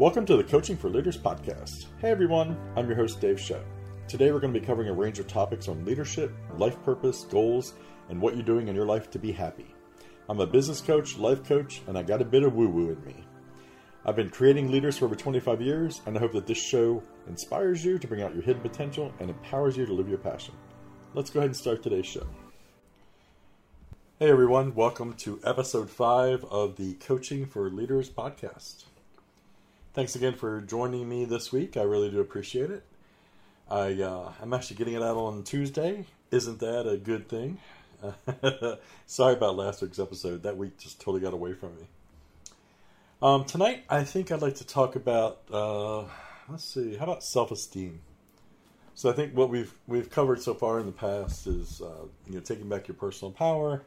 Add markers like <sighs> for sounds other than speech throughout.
Welcome to the Coaching for Leaders podcast. Hey everyone, I'm your host Dave Shutt. Today we're going to be covering a range of topics on leadership, life purpose, goals, and what you're doing in your life to be happy. I'm a business coach, life coach, and I got a bit of woo woo in me. I've been creating leaders for over 25 years, and I hope that this show inspires you to bring out your hidden potential and empowers you to live your passion. Let's go ahead and start today's show. Hey everyone, welcome to episode 5 of the Coaching for Leaders podcast. Thanks again for joining me this week. I really do appreciate it. I uh, I'm actually getting it out on Tuesday. Isn't that a good thing? <laughs> Sorry about last week's episode. That week just totally got away from me. Um, tonight, I think I'd like to talk about. Uh, let's see. How about self-esteem? So I think what we've we've covered so far in the past is uh, you know taking back your personal power,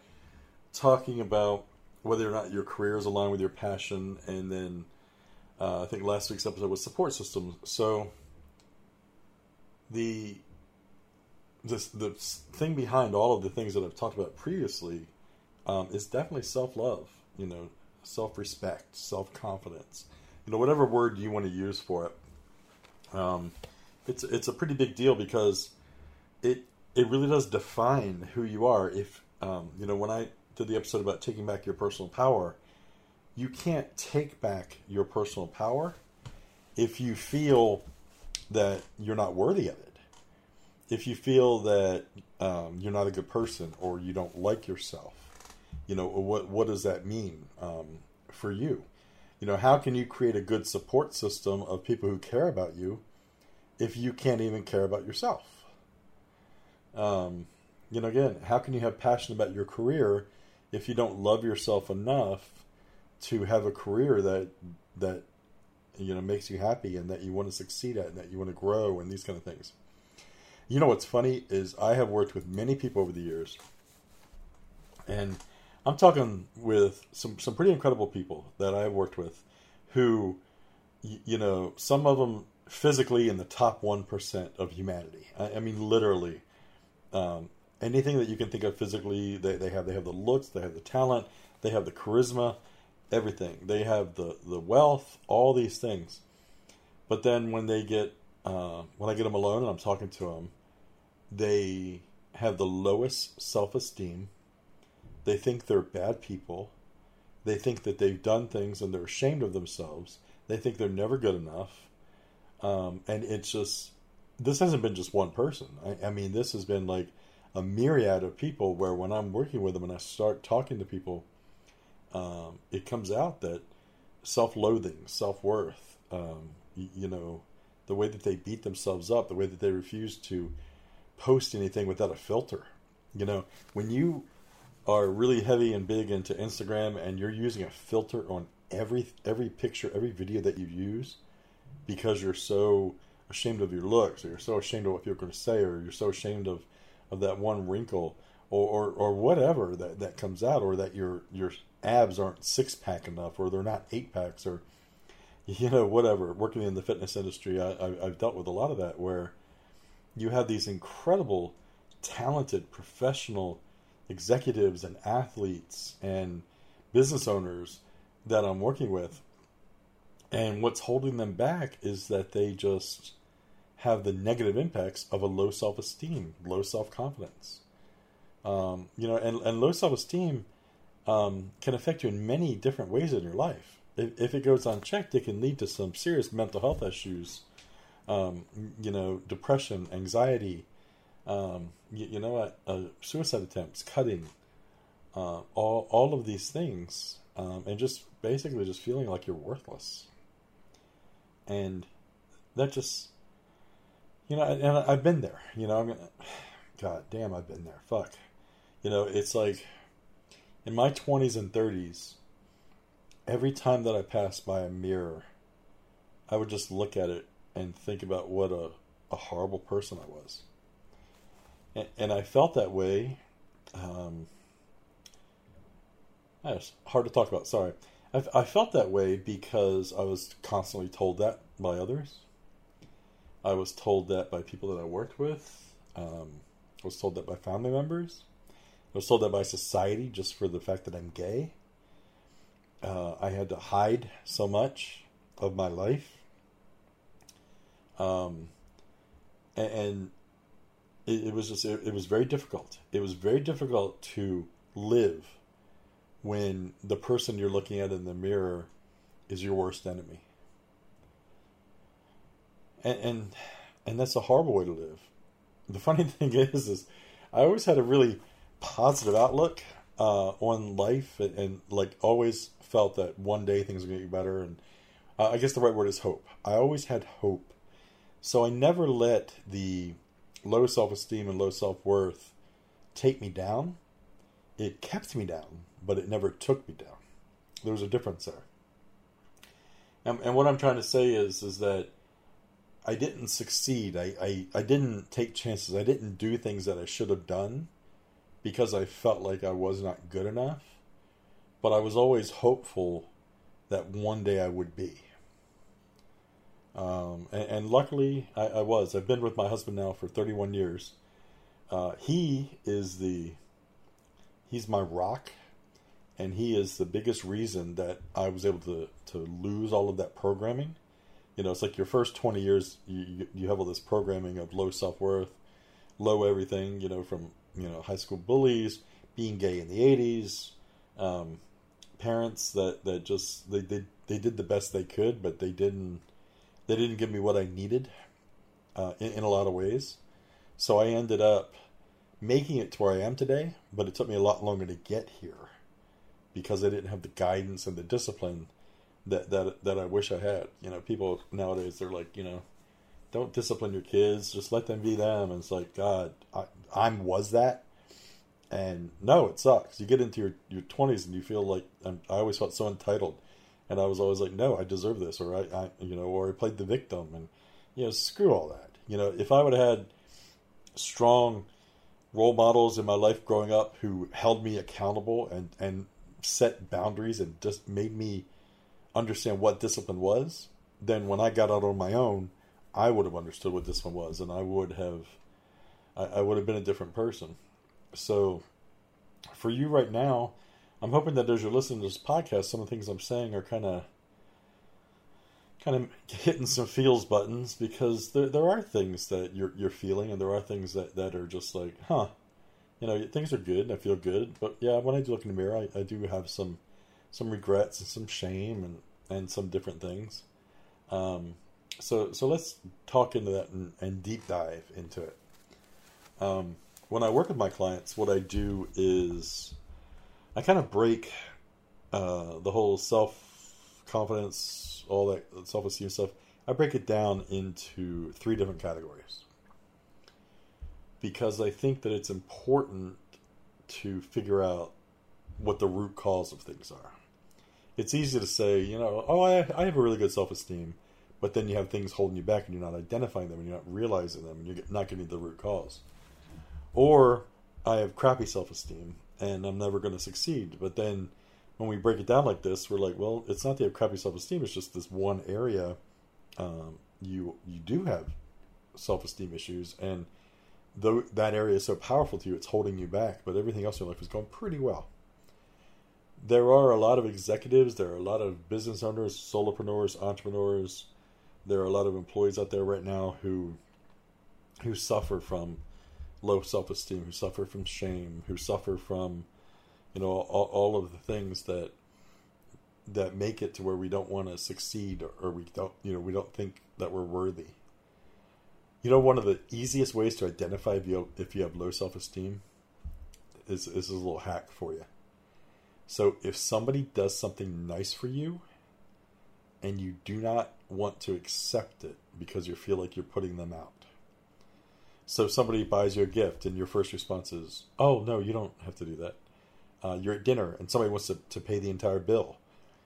talking about whether or not your career is aligned with your passion, and then uh, I think last week's episode was support systems. So the this the thing behind all of the things that I've talked about previously um, is definitely self love. You know, self respect, self confidence. You know, whatever word you want to use for it. Um, it's it's a pretty big deal because it it really does define who you are. If um, you know, when I did the episode about taking back your personal power, you can't take back your personal power if you feel that you're not worthy of it. If you feel that um, you're not a good person or you don't like yourself, you know what what does that mean um, for you? You know, how can you create a good support system of people who care about you if you can't even care about yourself? Um, you know, again, how can you have passion about your career if you don't love yourself enough to have a career that that you know makes you happy and that you want to succeed at and that you want to grow and these kind of things. You know what's funny is I have worked with many people over the years, and I'm talking with some some pretty incredible people that I've worked with, who, you know, some of them physically in the top one percent of humanity. I, I mean, literally, um, anything that you can think of physically, they they have they have the looks, they have the talent, they have the charisma everything. They have the the wealth, all these things. But then when they get uh, when I get them alone and I'm talking to them, they have the lowest self esteem. They think they're bad people. They think that they've done things and they're ashamed of themselves. They think they're never good enough. Um, and it's just, this hasn't been just one person. I, I mean, this has been like a myriad of people where when I'm working with them and I start talking to people, um, it comes out that self-loathing, self-worth, um, you, you, know, the way that they beat themselves up, the way that they refuse to post anything without a filter. You know, when you are really heavy and big into Instagram and you're using a filter on every every picture, every video that you use because you're so ashamed of your looks or you're so ashamed of what people are going to say or you're so ashamed of of that one wrinkle or, or, or whatever that, that comes out or that your your abs aren't six pack enough or they're not eight packs or you know whatever. Working in the fitness industry I, I, i've dealt with a lot of that where you have these incredible talented professional executives and athletes and business owners that i'm working with. And what's holding them back is that they just have the negative impacts of a low self-esteem low self-confidence um, you know and, and low self-esteem um, can affect you in many different ways in your life. If, if, it goes unchecked, it can lead to some serious mental health issues. Um, you know, depression, anxiety. Um, you, you, know what? Uh, suicide attempts, cutting. Uh, all all of these things, um, and just basically just feeling like you're worthless. And that just, you know, and I've been there. You know, I'm gonna, <sighs> God damn, I've been there. Fuck. You know, it's like in my 20s and 30s, every time that I passed by a mirror, I would just look at it and think about what a, a horrible person I was. And, and I felt that way. Um, it's hard to talk about, sorry. I, I felt that way because I was constantly told that by others. I was told that by people that I worked with. Um, I was told that by family members. I was told that by society just for the fact that I'm gay. Uh, I had to hide so much. of my life. Um, and, and it, it, was just it, it was very difficult. It was very difficult to live when the person you're looking at in the mirror is your worst enemy. And and, and that's a horrible way to live. The funny <laughs> thing is, is I always had a really positive outlook uh, on life, and, and, like always felt that one day things are going to get better. And uh, I guess the right word is hope. I always had hope, so I never let the low self esteem and low self worth take me down. It kept me down, but it never took me down. There was a difference there. And, and what I'm trying to say is, is that I didn't succeed. I, I, I didn't take chances. I didn't do things that I should have done because I felt like I was not good enough. But I was always hopeful that one day I would be. Um, and, and, luckily, I, I, was. I've been with my husband now for 31 years. Uh, he is the, he's my rock, and he is the biggest reason that I was able to to lose all of that programming. You know, it's like your first 20 years, you you have all this programming of low self worth, low everything. You know, from you know high school bullies, being gay in the 80s, um, parents that that just they did they did the best they could, but they didn't they didn't give me what I needed uh, in, in a lot of ways. So I ended up making it to where I am today, but it took me a lot longer to get here because I didn't have the guidance and the discipline that that that I wish I had. You know, people nowadays they're like, you know, don't discipline your kids, just let them be them. And it's like, God, I I'm was that, and no, it sucks. You get into your your twenties and you feel like I'm, I always felt so entitled and I was always like, no, I deserve this, or I, I, you know, or I played the victim, and you know, screw all that. You know, if I would have had strong role models in my life growing up who held me accountable and and set boundaries and just made me understand what discipline was, then when I got out on my own, I would have understood what discipline was, and I would have, I, I would have been a different person. So, for you right now, I'm hoping that as you're listening to this podcast, some of the things I'm saying are kind of kind of hitting some feels buttons because there there are things that you're you're feeling and there are things that, that are just like, huh, you know, things are good. I feel good, but yeah, when I do look in the mirror, I, I do have some some regrets and some shame and and some different things. Um, so so let's talk into that and, and deep dive into it. Um, when I work with my clients, what I do is I kind of break uh, the whole self confidence, all that self esteem stuff. I break it down into three different categories because I think that it's important to figure out what the root cause of things are. It's easy to say, you know, oh, I, I have a really good self esteem, but then you have things holding you back and you're not identifying them and you're not realizing them and you're not getting the root cause. Or I have crappy self esteem and I'm never going to succeed. But then when we break it down like this, we're like, well, it's not that you have crappy self esteem. It's just this one area um, you you do have self esteem issues, and though that area is so powerful to you, it's holding you back. But everything else in your life is going pretty well. There are a lot of executives. There are a lot of business owners, solopreneurs, entrepreneurs. There are a lot of employees out there right now who who suffer from low self esteem, who suffer from shame, who suffer from, you know, all, all of the things that that make it to where we don't want to succeed or, we don't, you know, we don't think that we're worthy. You know, one of the easiest ways to identify if you have, if you have low self esteem is is a little hack for you. So if somebody does something nice for you and you do not want to accept it because you feel like you're putting them out, so somebody buys you a gift, and your first response is, "Oh no, you don't have to do that." Uh, you're at dinner, and somebody wants to, to pay the entire bill,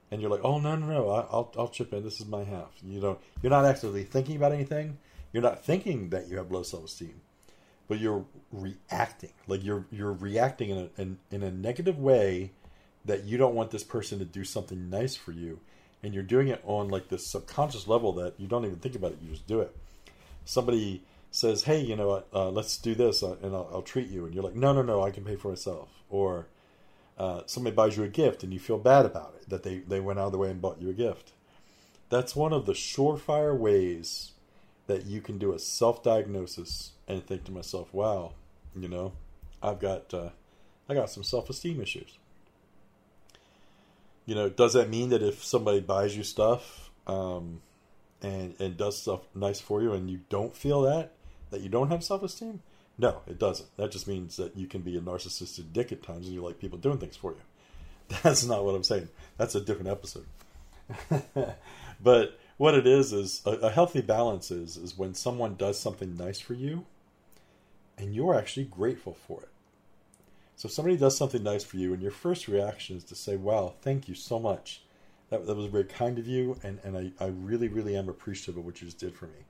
and you're like, "Oh no, no, no, I'll I'll chip in. This is my half." You know, you're not actively thinking about anything. You're not thinking that you have low self esteem, but you're reacting. Like you're you're reacting in a in, in a negative way that you don't want this person to do something nice for you, and you're doing it on like this subconscious level that you don't even think about it. You just do it. Somebody says, "Hey, you know, uh, let's do this, uh, and I'll, I'll, treat you," and you're like, "No, no, no, I can pay for myself," or uh, somebody buys you a gift and you feel bad about it that they they went out of the way and bought you a gift, that's one of the surefire ways that you can do a self-diagnosis and think to myself, "Wow, you know, I've got uh, I got some self-esteem issues." You know, does that mean that if somebody buys you stuff um, and and does stuff nice for you, and you don't feel that that you don't have self-esteem? No, it doesn't. That just means that you can be a narcissistic dick at times, and you like people doing things for you. <laughs> That's not what I'm saying. That's a different episode. <laughs> but what it is is a, a, healthy balance is is when someone does something nice for you, and you're actually grateful for it. So if somebody does something nice for you, and your first reaction is to say, "Wow, thank you so much. That that was very kind of you, and and I I really really am appreciative of what you just did for me,"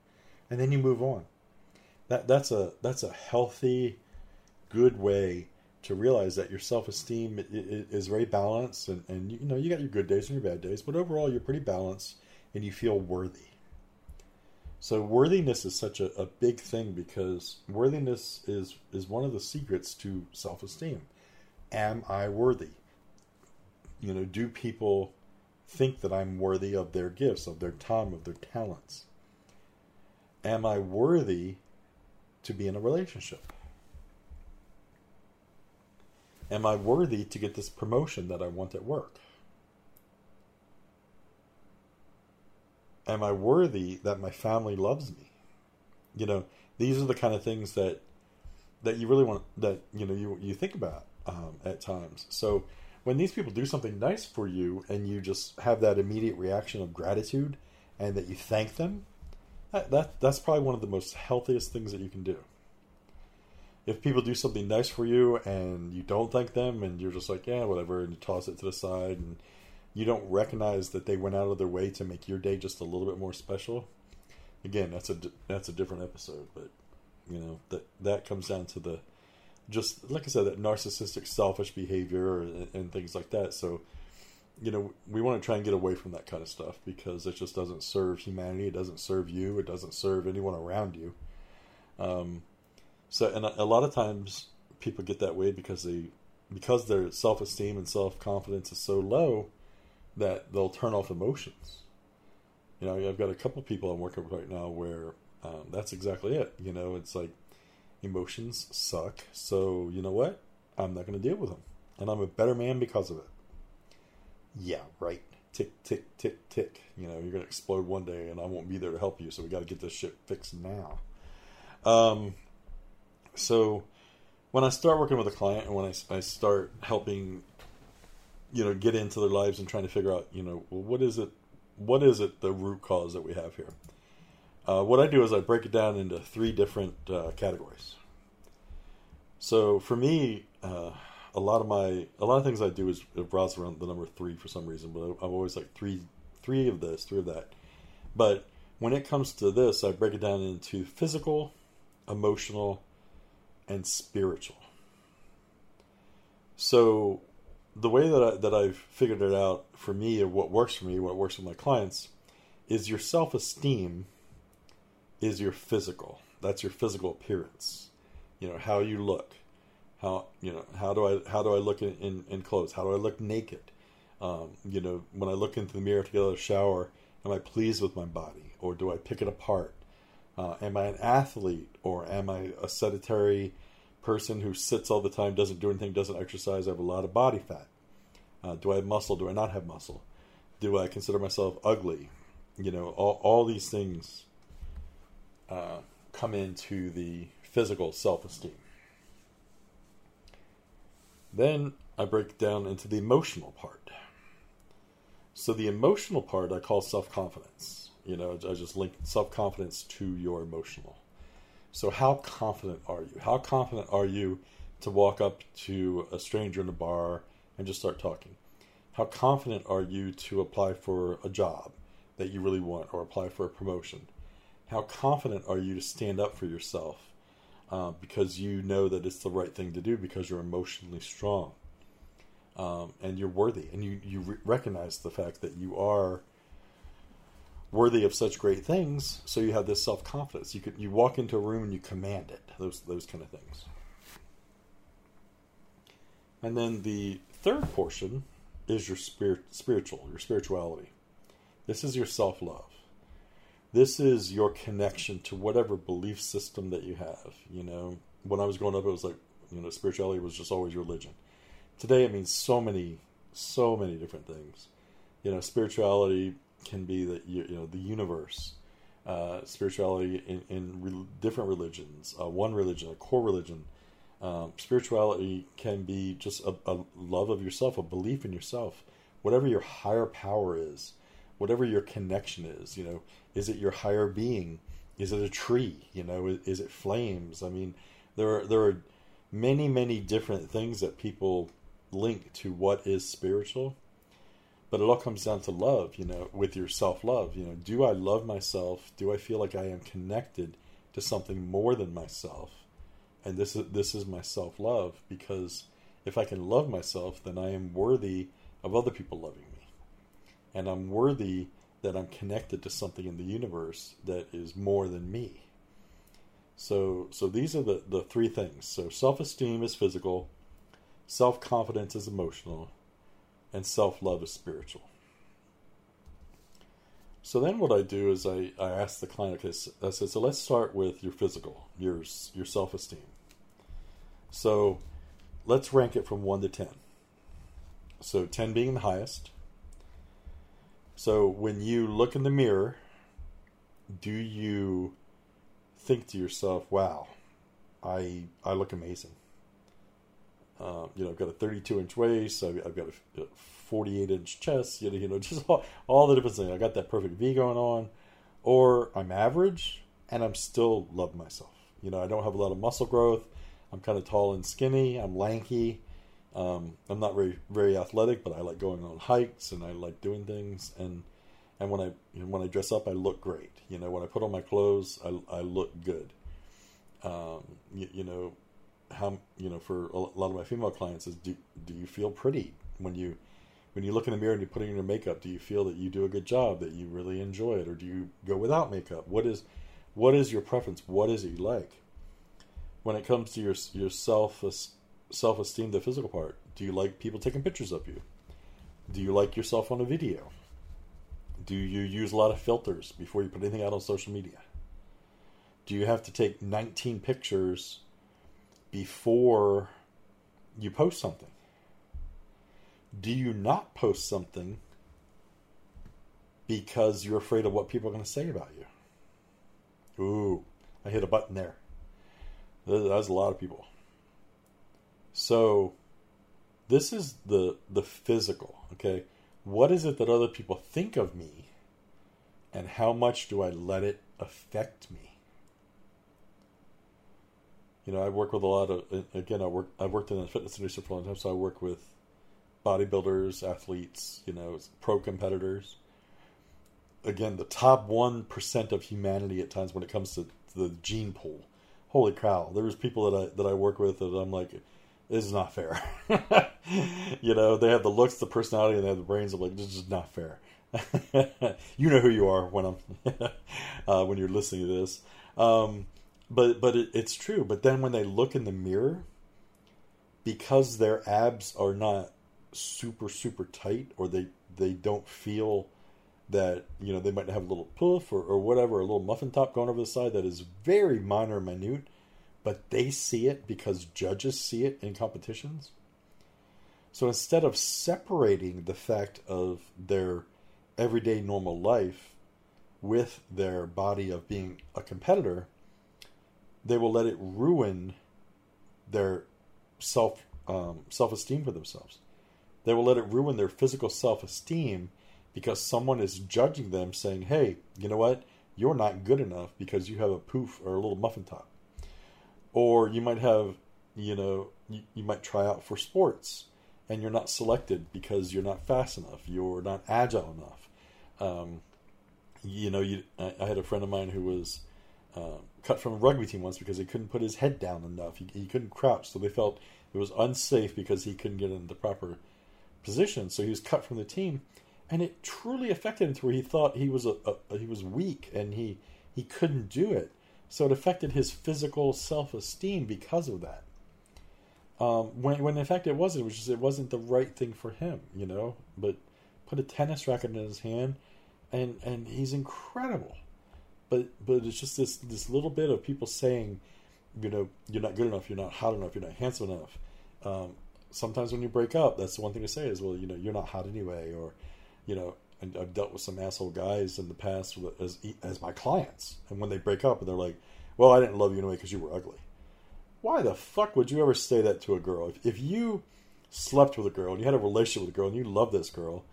and then you move on. That that's a that's a healthy, good way to realize that your self esteem is very balanced, and and you know you got your good days and your bad days, but overall you're pretty balanced, and you feel worthy. So worthiness is such a, a big thing because worthiness is is one of the secrets to self esteem. Am I worthy? You know, do people think that I'm worthy of their gifts, of their time, of their talents? Am I worthy to be in a relationship? Am I worthy to get this promotion that I want at work? Am I worthy that my family loves me? You know, these are the kind of things that that you really want that you know you you think about um, at times. So when these people do something nice for you and you just have that immediate reaction of gratitude and that you thank them, that, that that's probably one of the most healthiest things that you can do. If people do something nice for you and you don't thank them and you're just like yeah whatever and you toss it to the side and you don't recognize that they went out of their way to make your day just a little bit more special again that's a that's a different episode but you know that that comes down to the just like i said that narcissistic selfish behavior and, and things like that. So you know we want to try and get away from that kind of stuff because it just doesn't serve humanity it doesn't serve you it doesn't serve anyone around you um, so, and a, a lot of times people get that way because they because their self esteem and self confidence is so low that they'll turn off emotions. You know, I've got a couple people I'm working with right now where um, that's exactly it. You know, it's like emotions suck. So you know what? I'm not going to deal with them, and I'm a better man because of it. Yeah, right. Tick, tick, tick, tick. You know, you're going to explode one day, and I won't be there to help you. So we got to get this shit fixed now. Um, so when I start working with a client and when I, I start helping, you know, get into their lives and trying to figure out, you know, well, what is it, what is it, the root cause that we have here? Uh, what I do is I break it down into three different uh, categories. So for me, uh, a lot of my a lot of things I do is revolves around the number three for some reason, but I'm always like three three of this, three of that. But when it comes to this, I break it down into physical, emotional, and spiritual. So the way that I, that I've figured it out for me and what works for me, what works with my clients, is your self esteem is your physical. That's your physical appearance. You know how you look. How you know how do I how do I look in, in, in clothes? How do I look naked? Um, you know when I look into the mirror to get out of the shower, am I pleased with my body or do I pick it apart? Uh, am I an athlete or am I a sedentary person who sits all the time, doesn't do anything, doesn't exercise? I have a lot of body fat. Uh, do I have muscle? Do I not have muscle? Do I consider myself ugly? You know, all, all these things uh, come into the physical self esteem. Then I break down into the emotional part. So the emotional part I call self confidence. You know, I just link self confidence to your emotional. So, how confident are you? How confident are you to walk up to a stranger in a bar and just start talking? How confident are you to apply for a job that you really want or apply for a promotion? How confident are you to stand up for yourself uh, because you know that it's the right thing to do because you're emotionally strong um, and you're worthy and you, you re- recognize the fact that you are worthy of such great things. So you have this self confidence. You could you walk into a room and you command it. Those those kind of things. And then the third portion is your spirit, spiritual, your spirituality. This is your self love. This is your connection to whatever belief system that you have. You know, when I was growing up, it was like, you know, spirituality was just always religion. Today, it means so many, so many different things. You know, spirituality can be the you know the universe. Uh, spirituality in, in re- different religions, uh, one religion, a core religion. Um, spirituality can be just a, a love of yourself, a belief in yourself, whatever your higher power is, whatever your connection is. You know, is it your higher being? Is it a tree? You know, is, it flames? I mean, there are there are many many different things that people link to what is spiritual but it all comes down to love you know with your self-love you know do i love myself do i feel like i am connected to something more than myself and this is this is my self-love because if i can love myself then i am worthy of other people loving me and i'm worthy that i'm connected to something in the universe that is more than me so so these are the the three things so self-esteem is physical self-confidence is emotional and self love is spiritual. So then what I do is I, I ask the client, I said, so let's start with your physical, your, your self esteem. So let's rank it from 1 to 10. So 10 being the highest. So when you look in the mirror, do you think to yourself, wow, I, I look amazing? Um, you know, I've got a 32 inch waist. I've, I've got a 48 inch chest. You know, you know, <laughs> just all, all the different things. I got that perfect V going on, or I'm average and I'm still love myself. You know, I don't have a lot of muscle growth. I'm kind of tall and skinny. I'm lanky. Um, I'm not very very athletic, but I like going on hikes and I like doing things. And and when I you know, when I dress up, I look great. You know, when I put on my clothes, I, I look good. Um, you, you know, how you know for a lot of my female clients is do do you feel pretty when you when you look in the mirror and you put on your makeup do you feel that you do a good job that you really enjoy it or do you go without makeup what is what is your preference what is it you like when it comes to your your self self esteem the physical part do you like people taking pictures of you do you like yourself on a video do you use a lot of filters before you put anything out on social media do you have to take 19 pictures before you post something? Do you not post something because you're afraid of what people are going to say about you? Ooh, I hit a button there. That's a lot of people. So, this is the the physical. Okay, what is it that other people think of me, and how much do I let it affect me? you know, I work with a lot of again, I work I've worked in the fitness industry for a long time, so I work with bodybuilders, athletes, you know, pro competitors. Again, the top one percent of humanity at times when it comes to the gene pool. Holy cow! There's people that I that I work with that I'm like, this is not fair. <laughs> you know, they have the looks, the personality, and they have the brains. I'm like, this is not fair. <laughs> you know who you are when I'm <laughs> uh, when you're listening to this. Um, but but it, it's true. But then when they look in the mirror, because their abs are not super super tight, or they they don't feel that you know they might have a little puff or, or whatever, a little muffin top going over the side that is very minor, and minute, but they see it because judges see it in competitions. So instead of separating the fact of their everyday normal life with their body of being a competitor, they will let it ruin their self um, self esteem for themselves. They will let it ruin their physical self esteem because someone is judging them, saying, "Hey, you know what? You're not good enough because you have a poof or a little muffin top." Or you might have, you know, you, you might try out for sports and you're not selected because you're not fast enough, you're not agile enough. Um, you know, you, I, I, had a friend of mine who was uh, cut from a rugby team once because he couldn't put his head down enough. He, he couldn't crouch, so they felt it was unsafe because he couldn't get in the proper position. So he was cut from the team, and it truly affected him to where he thought he was a, a he was weak and he he couldn't do it. So it affected his physical self esteem because of that. Um, when when in fact it wasn't. It was just it wasn't the right thing for him, you know. But put a tennis racket in his hand, and and he's incredible. But but it's just this this little bit of people saying, you know, you're not good enough, you're not hot enough, you're not handsome enough. Um, sometimes when you break up, that's the one thing to say is, well, you know, you're not hot anyway, or you know, and I've dealt with some asshole guys in the past as as my clients, and when they break up, and they're like, well, I didn't love you anyway because you were ugly. Why the fuck would you ever say that to a girl? If, if you slept with a girl and you had a relationship with a girl and you love this girl,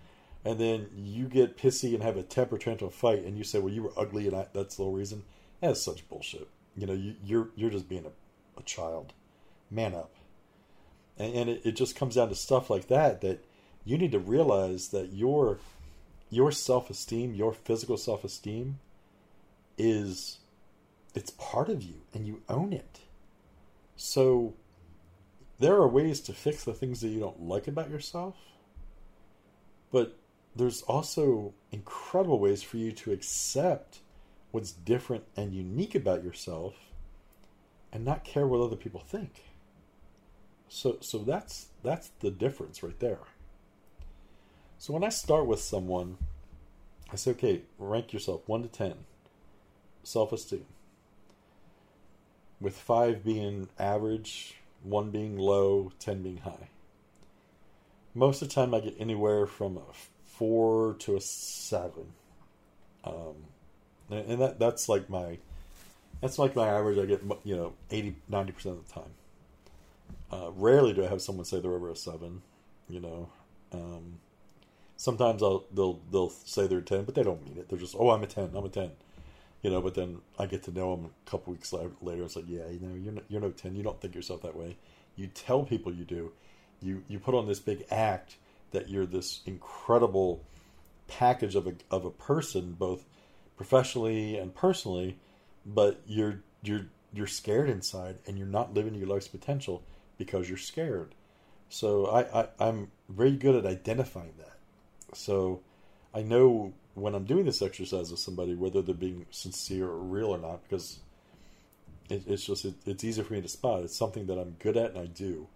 and then you get pissy and have a temper tantrum fight, and you say, "Well, you were ugly, and I, that's the whole reason." That's such bullshit. You know, you, you're you're just being a, a child. Man up. And, and it, it just comes down to stuff like that that you need to realize that your your self esteem, your physical self esteem, is it's part of you, and you own it. So there are ways to fix the things that you don't like about yourself, but there's also incredible ways for you to accept what's different and unique about yourself and not care what other people think. So so that's that's the difference right there. So when I start with someone, I say, okay, rank yourself one to ten. Self esteem. With five being average, one being low, ten being high. Most of the time I get anywhere from a four to a seven. Um, and that that's like my that's like my average. I get you know 80 90 percent of the time. Uh, rarely do I have someone say they're over a seven. You know, um, sometimes I'll they'll they'll say they're a ten, but they don't mean it. They're just oh I'm a ten, I'm a ten. You know, but then I get to know them a couple weeks later. It's like yeah, you know, you're no, you're no ten. You don't think yourself that way. You tell people you do. You you put on this big act that you're this incredible package of a of a person, both professionally and personally, but you're you're you're scared inside and you're not living your life's potential because you're scared. So I, I I'm very good at identifying that. So I know when I'm doing this exercise with somebody whether they're being sincere or real or not because it, it's just it, it's easier for me to spot. It's something that I'm good at and I do,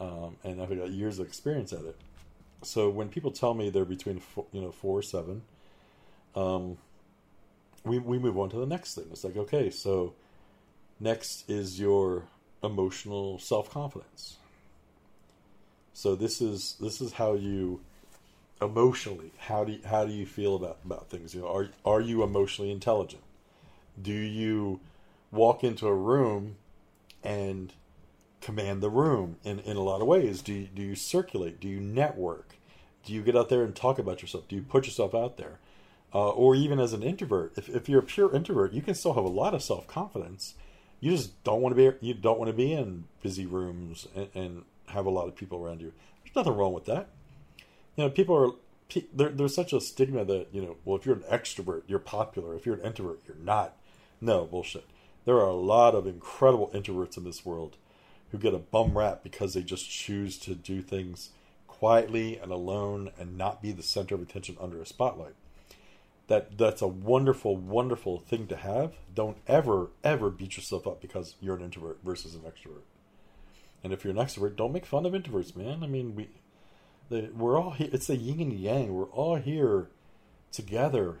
um, and I've got years of experience at it so when people tell me they're between four, you know four or seven, um, we we move on to the next thing. It's like okay, so next is your emotional self confidence. So this is this is how you emotionally how do you, how do you feel about about things? You know, are are you emotionally intelligent? Do you walk into a room and command the room in, in a lot of ways. Do you, do you circulate? Do you network? Do you get out there and talk about yourself? Do you put yourself out there? Uh, or even as an introvert, if, if you're a pure introvert, you can still have a lot of self confidence. You just don't want to be you don't want to be in busy rooms and, and, have a lot of people around you. There's nothing wrong with that. You know, people are there, there's such a stigma that you know, well, if you're an extrovert, you're popular. If you're an introvert, you're not. No bullshit. There are a lot of incredible introverts in this world who get a bum rap because they just choose to do things quietly and alone and not be the center of attention under a spotlight. That that's a wonderful, wonderful thing to have. Don't ever, ever beat yourself up because you're an introvert versus an extrovert. And if you're an extrovert, don't make fun of introverts, man. I mean, we we're all here. It's the yin and yang. We're all here together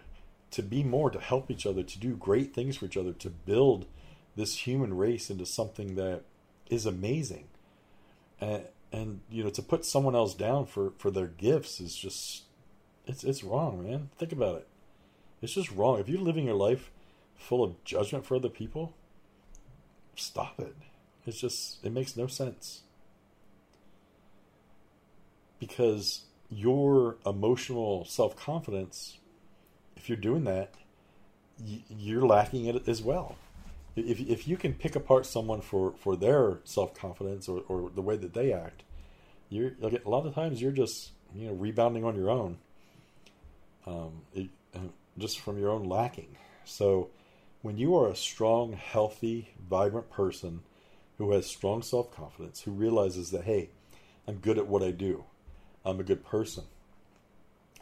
to be more, to help each other, to do great things for each other, to build this human race into something that is amazing. And, and you know, to put someone else down for, for their gifts is just it's it's wrong, man. Think about it. It's just wrong. If you're living your life full of judgment for other people, stop it. It's just it makes no sense. Because your emotional self-confidence if you're doing that, you're lacking it as well if if you can pick apart someone for for their self confidence or, or the way that they act, you're a lot of times you're just you know rebounding on your own, um, it, uh, just from your own lacking. So when you are a strong, healthy, vibrant person who has strong self confidence, who realizes that hey, I'm good at what I do, I'm a good person,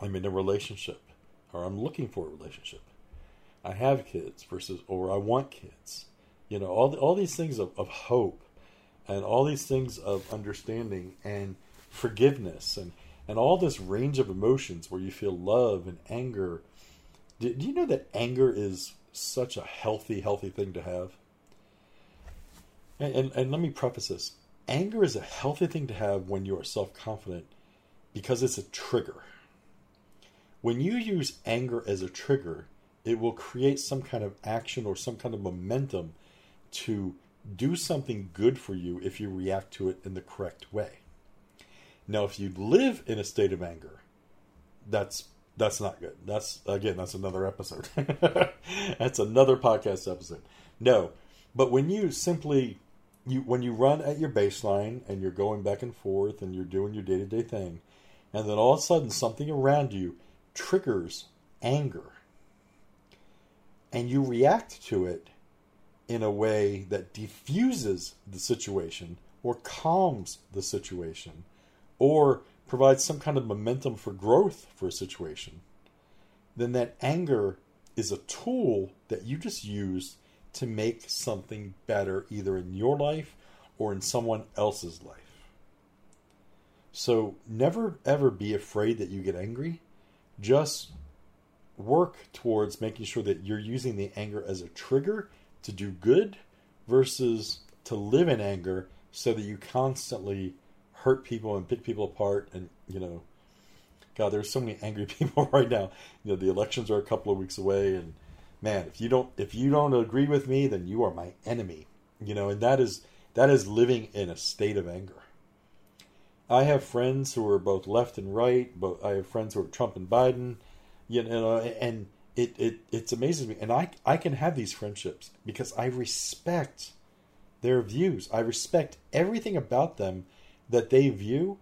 I'm in a relationship, or I'm looking for a relationship I have kids versus or I want kids. You know, all the, all these things of, of hope and all these things of understanding and forgiveness and and all this range of emotions where you feel love and anger Do, do you know that anger is such a healthy, healthy thing to have? And, and, and let me preface this anger is a healthy thing to have when you are self confident because it's a trigger. When you use anger as a trigger, it will create some kind of action or some kind of momentum to do something good for you if you react to it in the correct way. Now, if you live in a state of anger, that's that's not good. That's again, that's another episode. <laughs> that's another podcast episode. No, but when you simply you when you run at your baseline and you're going back and forth and you're doing your day to day thing, and then all of a sudden something around you triggers anger, and you react to it in a way that diffuses the situation or calms the situation or provides some kind of momentum for growth for a situation, then that anger is a tool that you just use to make something better either in your life or in someone else's life. So never ever be afraid that you get angry. Just work towards making sure that you're using the anger as a trigger to do good versus to live in anger so that you constantly hurt people and pick people apart and you know god there's so many angry <laughs> people right now. You know the elections are a couple of weeks away and man if you don't if you don't agree with me then you are my enemy. You know and that is that is living in a state of anger i have friends who are both left and right but i have friends who are trump and biden you know and it, it it's amazes me and i i can have these friendships because i respect their views i respect everything about them that they view,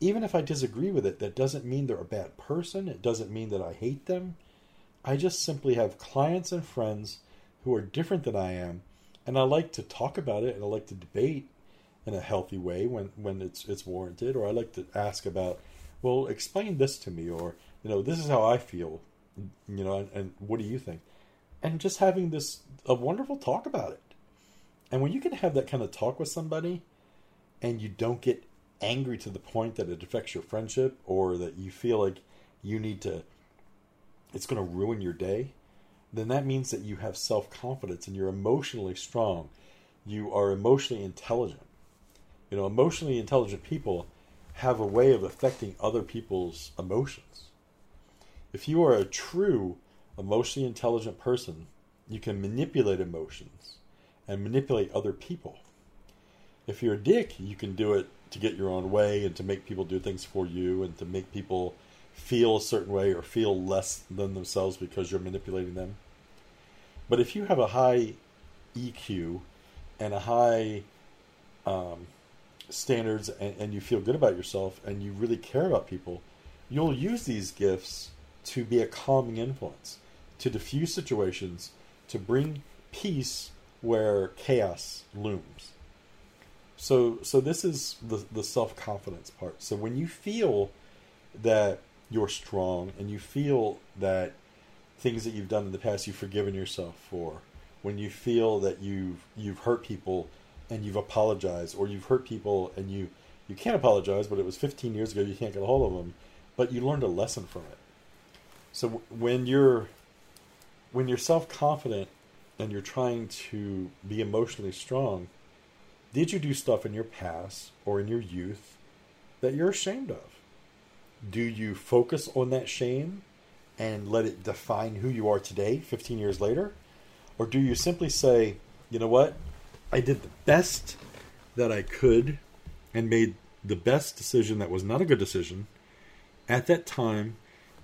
even if I disagree with it, that doesn't mean they're a bad person. It doesn't mean that I hate them. I just simply have clients and friends who are different than I am, and I like to talk about it and I like to debate in a healthy way when, when it's it's warranted, or I like to ask about, well, explain this to me, or you know, this is how I feel, you know, and, and what do you think? And just having this a wonderful talk about it. And when you can have that kind of talk with somebody and you don't get angry to the point that it affects your friendship or that you feel like you need to it's going to ruin your day then that means that you have self-confidence and you're emotionally strong you are emotionally intelligent you know emotionally intelligent people have a way of affecting other people's emotions if you are a true emotionally intelligent person you can manipulate emotions and manipulate other people if you're a dick you can do it to get your own way and to make people do things for you and to make people feel a certain way or feel less than themselves because you're manipulating them. But if you have a high EQ and a high um, standards and, and you feel good about yourself and you really care about people, you'll use these gifts to be a calming influence, to diffuse situations, to bring peace where chaos looms. So so this is the the self confidence part. So when you feel that you're strong and you feel that things that you've done in the past you've forgiven yourself for, when you feel that you've you've hurt people and you've apologized, or you've hurt people and you you can't apologize, but it was 15 years ago, you can't get a hold of them, but you learned a lesson from it. So when you're when you're self confident and you're trying to be emotionally strong did you do stuff in your past or in your youth that you're ashamed of? Do you focus on that shame and let it define who you are today, 15 years later? Or do you simply say, you know what? I did the best that I could and made the best decision that was not a good decision at that time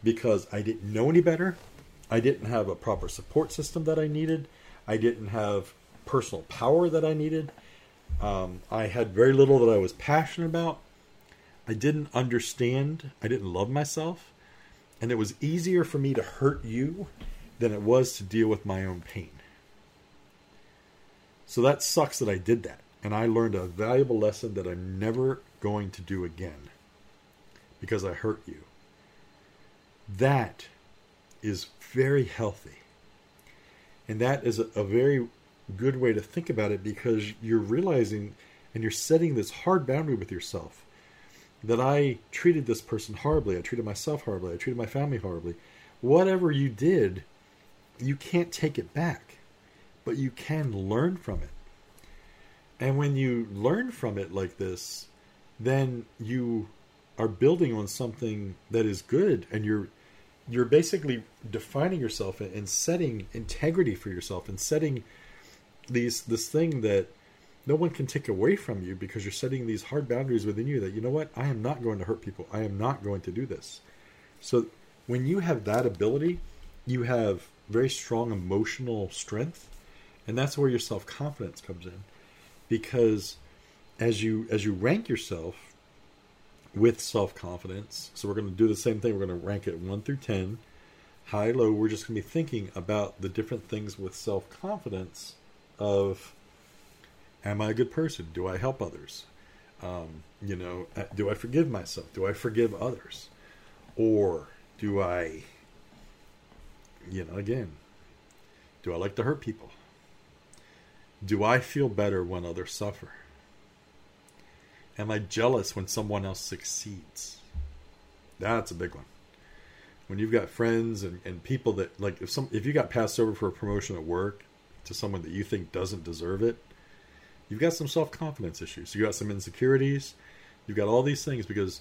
because I didn't know any better. I didn't have a proper support system that I needed. I didn't have personal power that I needed. Um, I had very little that I was passionate about. I didn't understand. I didn't love myself. And it was easier for me to hurt you than it was to deal with my own pain. So that sucks that I did that. And I learned a valuable lesson that I'm never going to do again because I hurt you. That is very healthy. And that is a, a very good way to think about it because you're realizing and you're setting this hard boundary with yourself that I treated this person horribly, I treated myself horribly, I treated my family horribly. Whatever you did you can't take it back, but you can learn from it. And when you learn from it like this, then you are building on something that is good and you're you're basically defining yourself and setting integrity for yourself and setting these this thing that no one can take away from you because you're setting these hard boundaries within you that you know what? I am not going to hurt people. I am not going to do this. So when you have that ability you have very strong emotional strength and that's where your self-confidence comes in. Because as you as you rank yourself with self-confidence so we're going to do the same thing. We're going to rank it 1 through 10 high low we're just going to be thinking about the different things with self-confidence of am i a good person? Do i help others? Um, you know uh, do i forgive myself? Do i forgive others? Or do i you know again do i like to hurt people do i feel better when others suffer Am I jealous when someone else succeeds? That's a big one. When you've got friends and, and people that like if some if you got passed over for a promotion at work to someone that you think doesn't deserve it, you've got some self confidence issues. You got some insecurities. You've got all these things because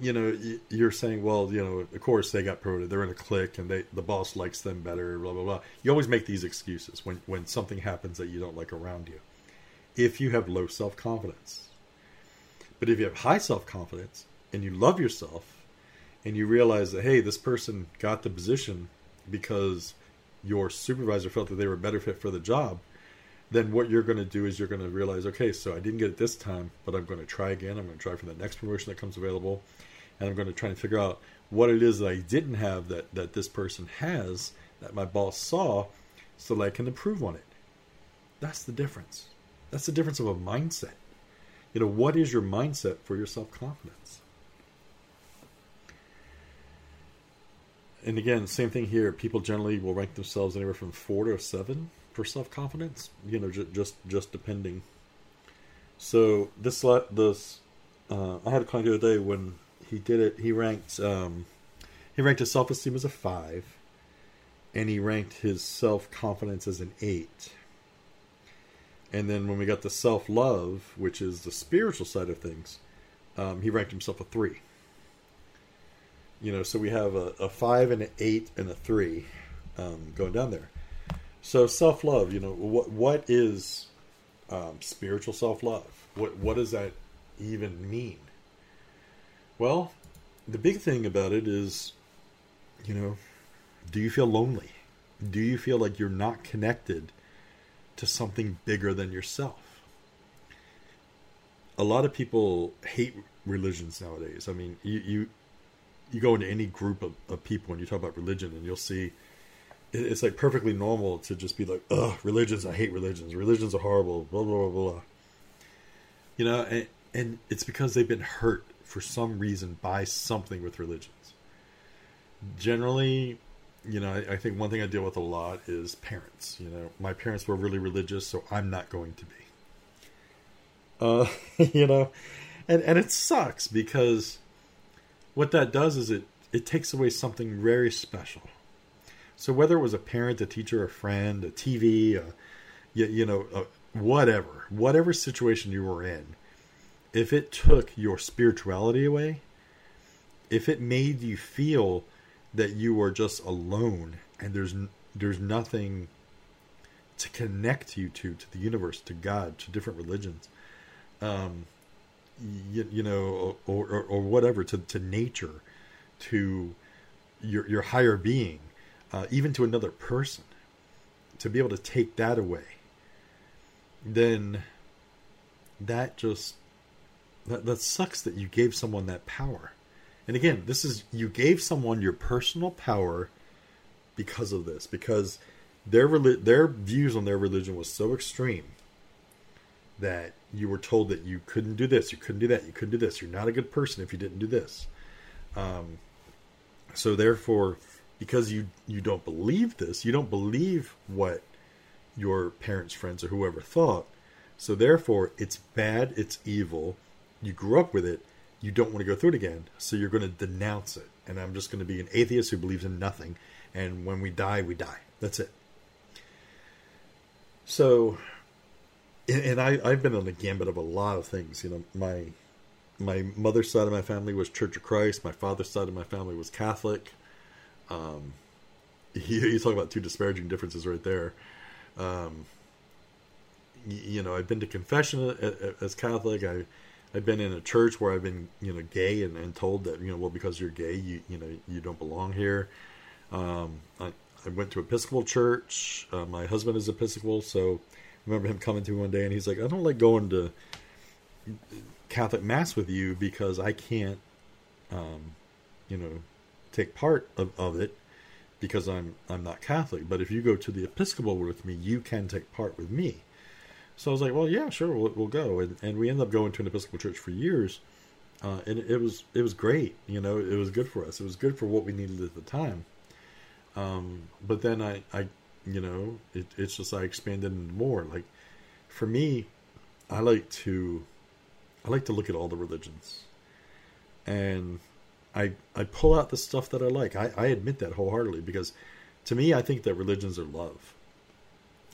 you know you're saying, well, you know, of course they got promoted. They're in a clique and they the boss likes them better. Blah blah blah. You always make these excuses when when something happens that you don't like around you if you have low self confidence. But if you have high self confidence and you love yourself and you realize that, hey, this person got the position because your supervisor felt that they were a better fit for the job, then what you're going to do is you're going to realize, okay, so I didn't get it this time, but I'm going to try again. I'm going to try for the next promotion that comes available. And I'm going to try and figure out what it is that I didn't have that, that this person has that my boss saw so that I can improve on it. That's the difference. That's the difference of a mindset. You know, what is your mindset for your self confidence? And again, same thing here. People generally will rank themselves anywhere from four to seven for self confidence. You know, just just just depending. So this this uh, I had a client the other day when he did it. He ranked um, he ranked his self esteem as a five, and he ranked his self confidence as an eight. And then when we got the self love, which is the spiritual side of things, um, he ranked himself a three. You know, so we have a, a five and an eight and a three um, going down there. So self love, you know, what what is um, spiritual self love? What what does that even mean? Well, the big thing about it is, you know, do you feel lonely? Do you feel like you're not connected to something bigger than yourself. A lot of people hate religions nowadays. I mean, you you, you go into any group of, of people and you talk about religion, and you'll see it's like perfectly normal to just be like, "Ugh, religions! I hate religions. Religions are horrible." Blah blah blah blah. You know, and, and it's because they've been hurt for some reason by something with religions. Generally, you know, I, I, think one thing I deal with a lot is parents. You know, my parents were really religious, so I'm not going to be. Uh, <laughs> you know, and and it sucks because what that does is it it takes away something very special. So whether it was a parent, a teacher, a friend, a TV, a, you, you know, a, whatever, whatever situation you were in, if it took your spirituality away, if it made you feel that you are just alone and there's there's nothing to connect you to to the universe to god to different religions um you, you know or, or, or whatever to to nature to your your higher being uh, even to another person to be able to take that away then that just that, that sucks that you gave someone that power and again, this is you gave someone your personal power because of this, because their their views on their religion was so extreme that you were told that you couldn't do this, you couldn't do that, you couldn't do this. You're not a good person if you didn't do this. Um, so therefore, because you you don't believe this, you don't believe what your parents, friends, or whoever thought. So therefore, it's bad, it's evil. You grew up with it, you don't want to go through it again, so you're going to denounce it. And I'm just going to be an atheist who believes in nothing, and when we die, we die. That's it. So, and I, I've been on the gambit of a lot of things. You know, my my mother's side of my family was Church of Christ. My father's side of my family was Catholic. Um, <laughs> you, you talk about two disparaging differences right there. Um, you, you know, I've been to confession as Catholic. I I've been in a church where I've been, you know, gay and, and told that, you know, well, because you're gay, you, you know, you don't belong here. Um, I, I went to Episcopal church. Uh, my husband is Episcopal, so I remember him coming to me one day and he's like, I don't like going to Catholic mass with you because I can't, um, you know, take part of, of it because I'm I'm not Catholic. But if you go to the Episcopal with me, you can take part with me. So I was like, well, yeah, sure, we'll, we'll go. And, and we ended up going to an Episcopal church for years. Uh, and it, it, was it was great, you know. It was good for us. It was good for what we needed at the time. Um, but then I, I, you know, it, it's just I expanded more. Like for me, I like to, I like to look at all the religions, and I I pull out the stuff that I like. I, I admit that wholeheartedly because, to me, I think that religions are love.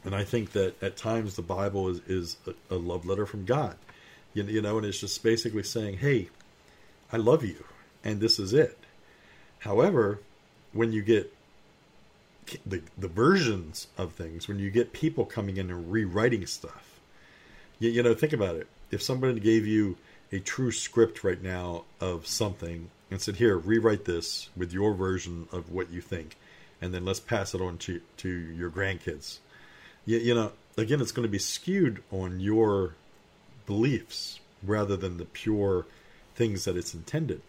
And I think that at times the Bible is, is a, a love letter from God. You, you know, and it's just basically saying, hey, I love you, and this is it. However, when you get the, the versions of things, when you get people coming in and rewriting stuff, you, you know, think about it. If somebody gave you a true script right now of something and said, "Here, rewrite this with your version of what you think, and then let's pass it on to to your grandkids." you, you know, again, it's going to be skewed on your beliefs rather than the pure things that it's intended.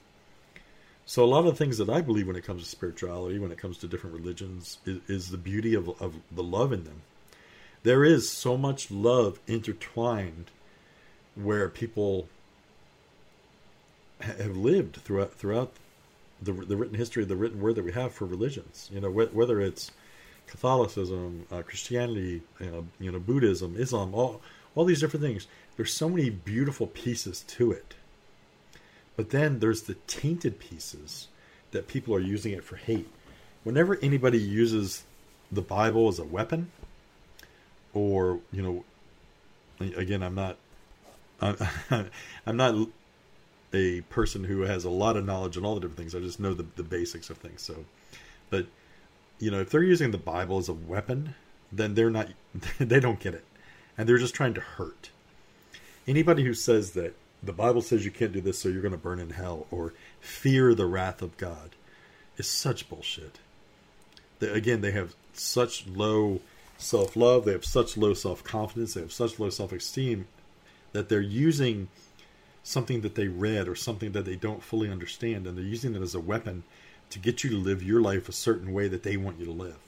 So a lot of the things that I believe when it comes to spirituality, when it comes to different religions, is, is the beauty of, of the love in them. There is so much love intertwined where people have lived throughout throughout the, the written history, of the written word that we have for religions. You know, whether it's Catholicism, uh, Christianity, you know, you know, Buddhism, Islam, all all these different things. There's so many beautiful pieces to it. But then there's the tainted pieces that people are using it for hate. Whenever anybody uses the Bible as a weapon, or you know, again, I'm not, I'm, <laughs> I'm not a person who has a lot of knowledge on all the different things. I just know the, the basics of things. So, but you know, if they're using the Bible as a weapon, then they're not, <laughs> they don't get it. And they're just trying to hurt. Anybody who says that the Bible says you can't do this, so you're going to burn in hell, or fear the wrath of God, is such bullshit. They, again, they have such low self love, they have such low self confidence, they have such low self esteem that they're using something that they read or something that they don't fully understand, and they're using it as a weapon to get you to live your life a certain way that they want you to live.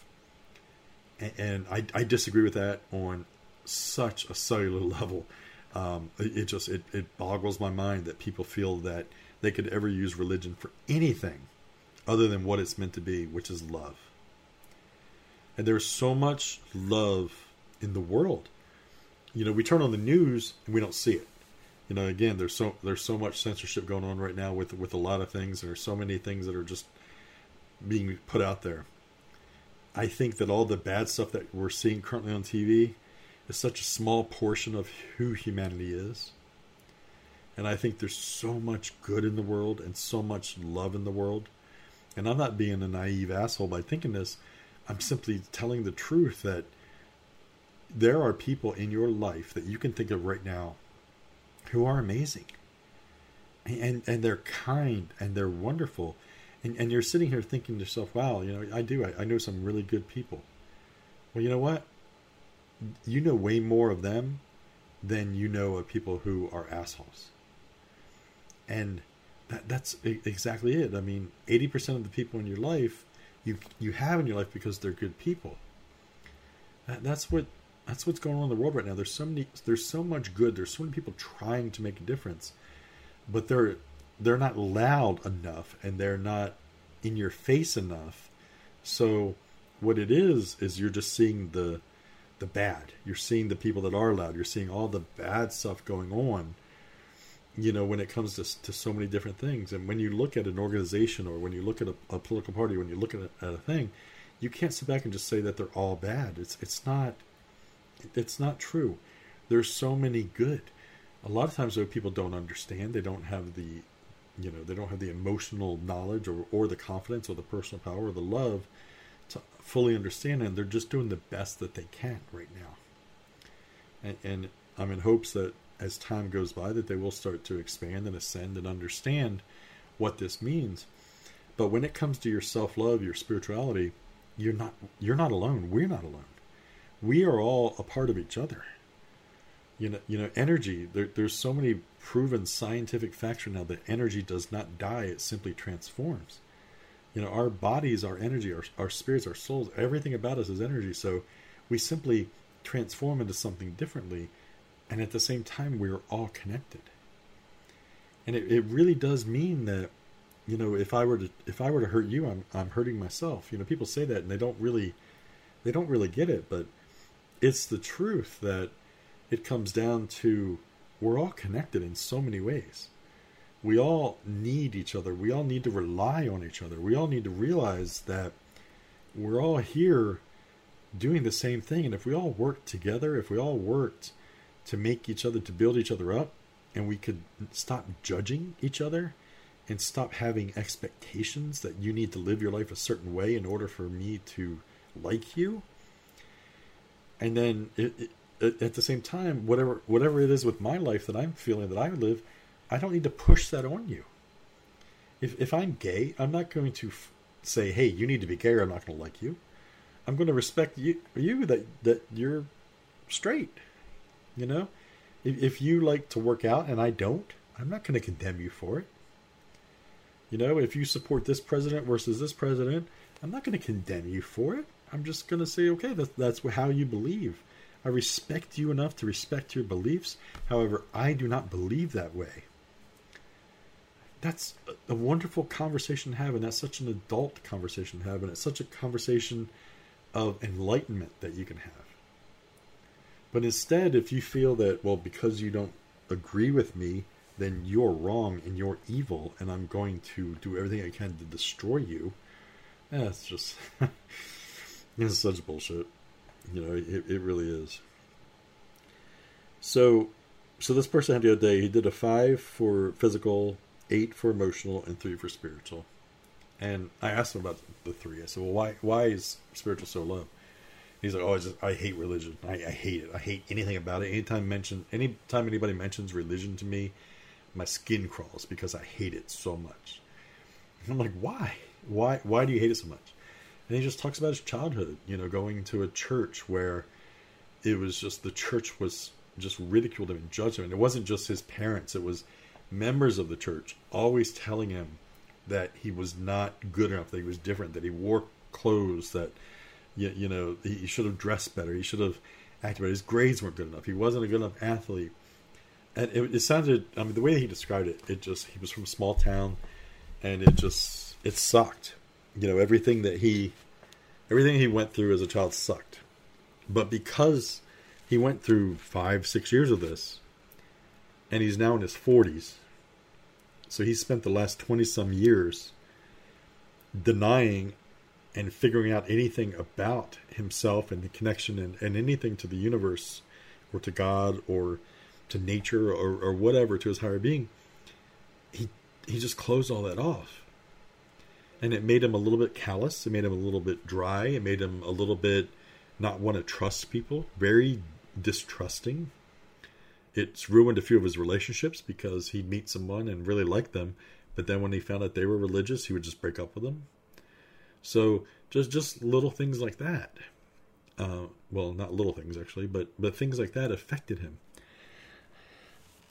And, and I, I, disagree with that on such a cellular <laughs> level. Um, it, it, just it, it boggles my mind that people feel that they could ever use religion for anything other than what it's meant to be, which is love. And there's so much love in the world. You know, we turn on the news and we don't see it you know again there's so there's so much censorship going on right now with with a lot of things there's so many things that are just being put out there. I think that all the bad stuff that we're seeing currently on TV is such a small portion of who humanity is. And I think there's so much good in the world and so much love in the world. And I'm not being a naive asshole by thinking this. I'm simply telling the truth that there are people in your life that you can think of right now who are amazing. And and they're kind and they're wonderful and, and you're sitting here thinking to yourself, wow, you know, I do. I, I know some really good people. Well, you know what? You know way more of them than you know of people who are assholes. And that, that's exactly it. I mean, 80% of the people in your life you you have in your life because they're good people. That, that's what that's what's going on in the world right now. There's so many there's so much good. There's so many people trying to make a difference. But they're they're not loud enough and they're not in your face enough. So what it is is you're just seeing the the bad. You're seeing the people that are loud. You're seeing all the bad stuff going on. You know, when it comes to to so many different things, and when you look at an organization or when you look at a, a political party, when you look at a, at a thing, you can't sit back and just say that they're all bad. It's it's not it's not true. There's so many good. A lot of times though people don't understand, they don't have the you know, they don't have the emotional knowledge or, or the confidence or the personal power or the love to fully understand and they're just doing the best that they can right now. And, and I'm in hopes that as time goes by that they will start to expand and ascend and understand what this means. But when it comes to your self-love, your spirituality, you're not you're not alone. We're not alone. We are all a part of each other. You know, you know, energy. There, there's so many proven scientific facts now that energy does not die; it simply transforms. You know, our bodies, our energy, our, our spirits, our souls, everything about us is energy. So we simply transform into something differently, and at the same time, we're all connected. And it, it really does mean that you know, if I were to if I were to hurt you, I'm I'm hurting myself. You know, people say that and they don't really they don't really get it, but it's the truth that it comes down to we're all connected in so many ways. We all need each other. We all need to rely on each other. We all need to realize that we're all here doing the same thing. And if we all worked together, if we all worked to make each other, to build each other up, and we could stop judging each other and stop having expectations that you need to live your life a certain way in order for me to like you. And then it, it, at the same time, whatever whatever it is with my life that I'm feeling that I live, I don't need to push that on you. If if I'm gay, I'm not going to f- say, "Hey, you need to be gay, or I'm not going to like you." I'm going to respect you you that that you're straight. You know, if, if you like to work out and I don't, I'm not going to condemn you for it. You know, if you support this president versus this president, I'm not going to condemn you for it. I'm just going to say, okay, that's, that's how you believe. I respect you enough to respect your beliefs. However, I do not believe that way. That's a, a wonderful conversation to have, and that's such an adult conversation to have, and it's such a conversation of enlightenment that you can have. But instead, if you feel that, well, because you don't agree with me, then you're wrong and you're evil, and I'm going to do everything I can to destroy you. that's it's just <laughs> it's such bullshit. You know, it, it really is. So, so this person had the other day. He did a five for physical, eight for emotional, and three for spiritual. And I asked him about the three. I said, "Well, why why is spiritual so low?" He's like, "Oh, I just I hate religion. I, I hate it. I hate anything about it. Anytime mention anytime anybody mentions religion to me, my skin crawls because I hate it so much. And I'm like, why? Why? Why do you hate it so much? And he just talks about his childhood. You know, going to a church where it was just the church was just ridiculed him and judged him. And it wasn't just his parents; it was members of the church always telling him that he was not good enough, that he was different, that he wore clothes that you, you know he should have dressed better, he should have acted better. His grades weren't good enough. He wasn't a good enough athlete and it, it, sounded. I mean, the way he described it, it just he was from a small town, and it just it sucked. You know, everything that he, everything he went through as a child sucked. But because he went through five, six years of this, and he's now in his forties, so he spent the last twenty some years denying and figuring out anything about himself and the connection and, and anything to the universe or to God or to nature or, or whatever to his higher being he he just closed all that off and it made him a little bit callous. It made him a little bit dry. It made him a little bit not want to trust people. Very distrusting. It's ruined a few of his relationships because he'd meet someone and really like them but then when he found out they were religious he would just break up with them. So just just little things like that. Uh, well not little things actually but but things like that affected him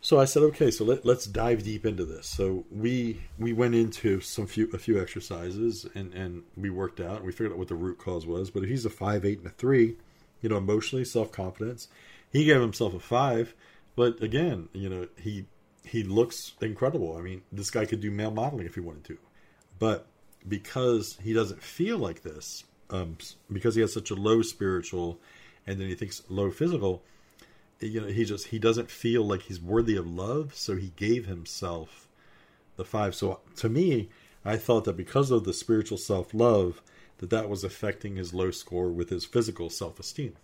so I said, okay, so let, let's dive deep into this. So we we went into some few a few exercises and and we worked out. We figured out what the root cause was. But if he's a five, eight, and a three, you know, emotionally self confidence, he gave himself a five. But again, you know, he he looks incredible. I mean, this guy could do male modeling if he wanted to, but because he doesn't feel like this, um, because he has such a low spiritual, and then he thinks low physical you know he just he doesn't feel like he's worthy of love so he gave himself the five so to me i thought that because of the spiritual self-love that that was affecting his low score with his physical self esteem.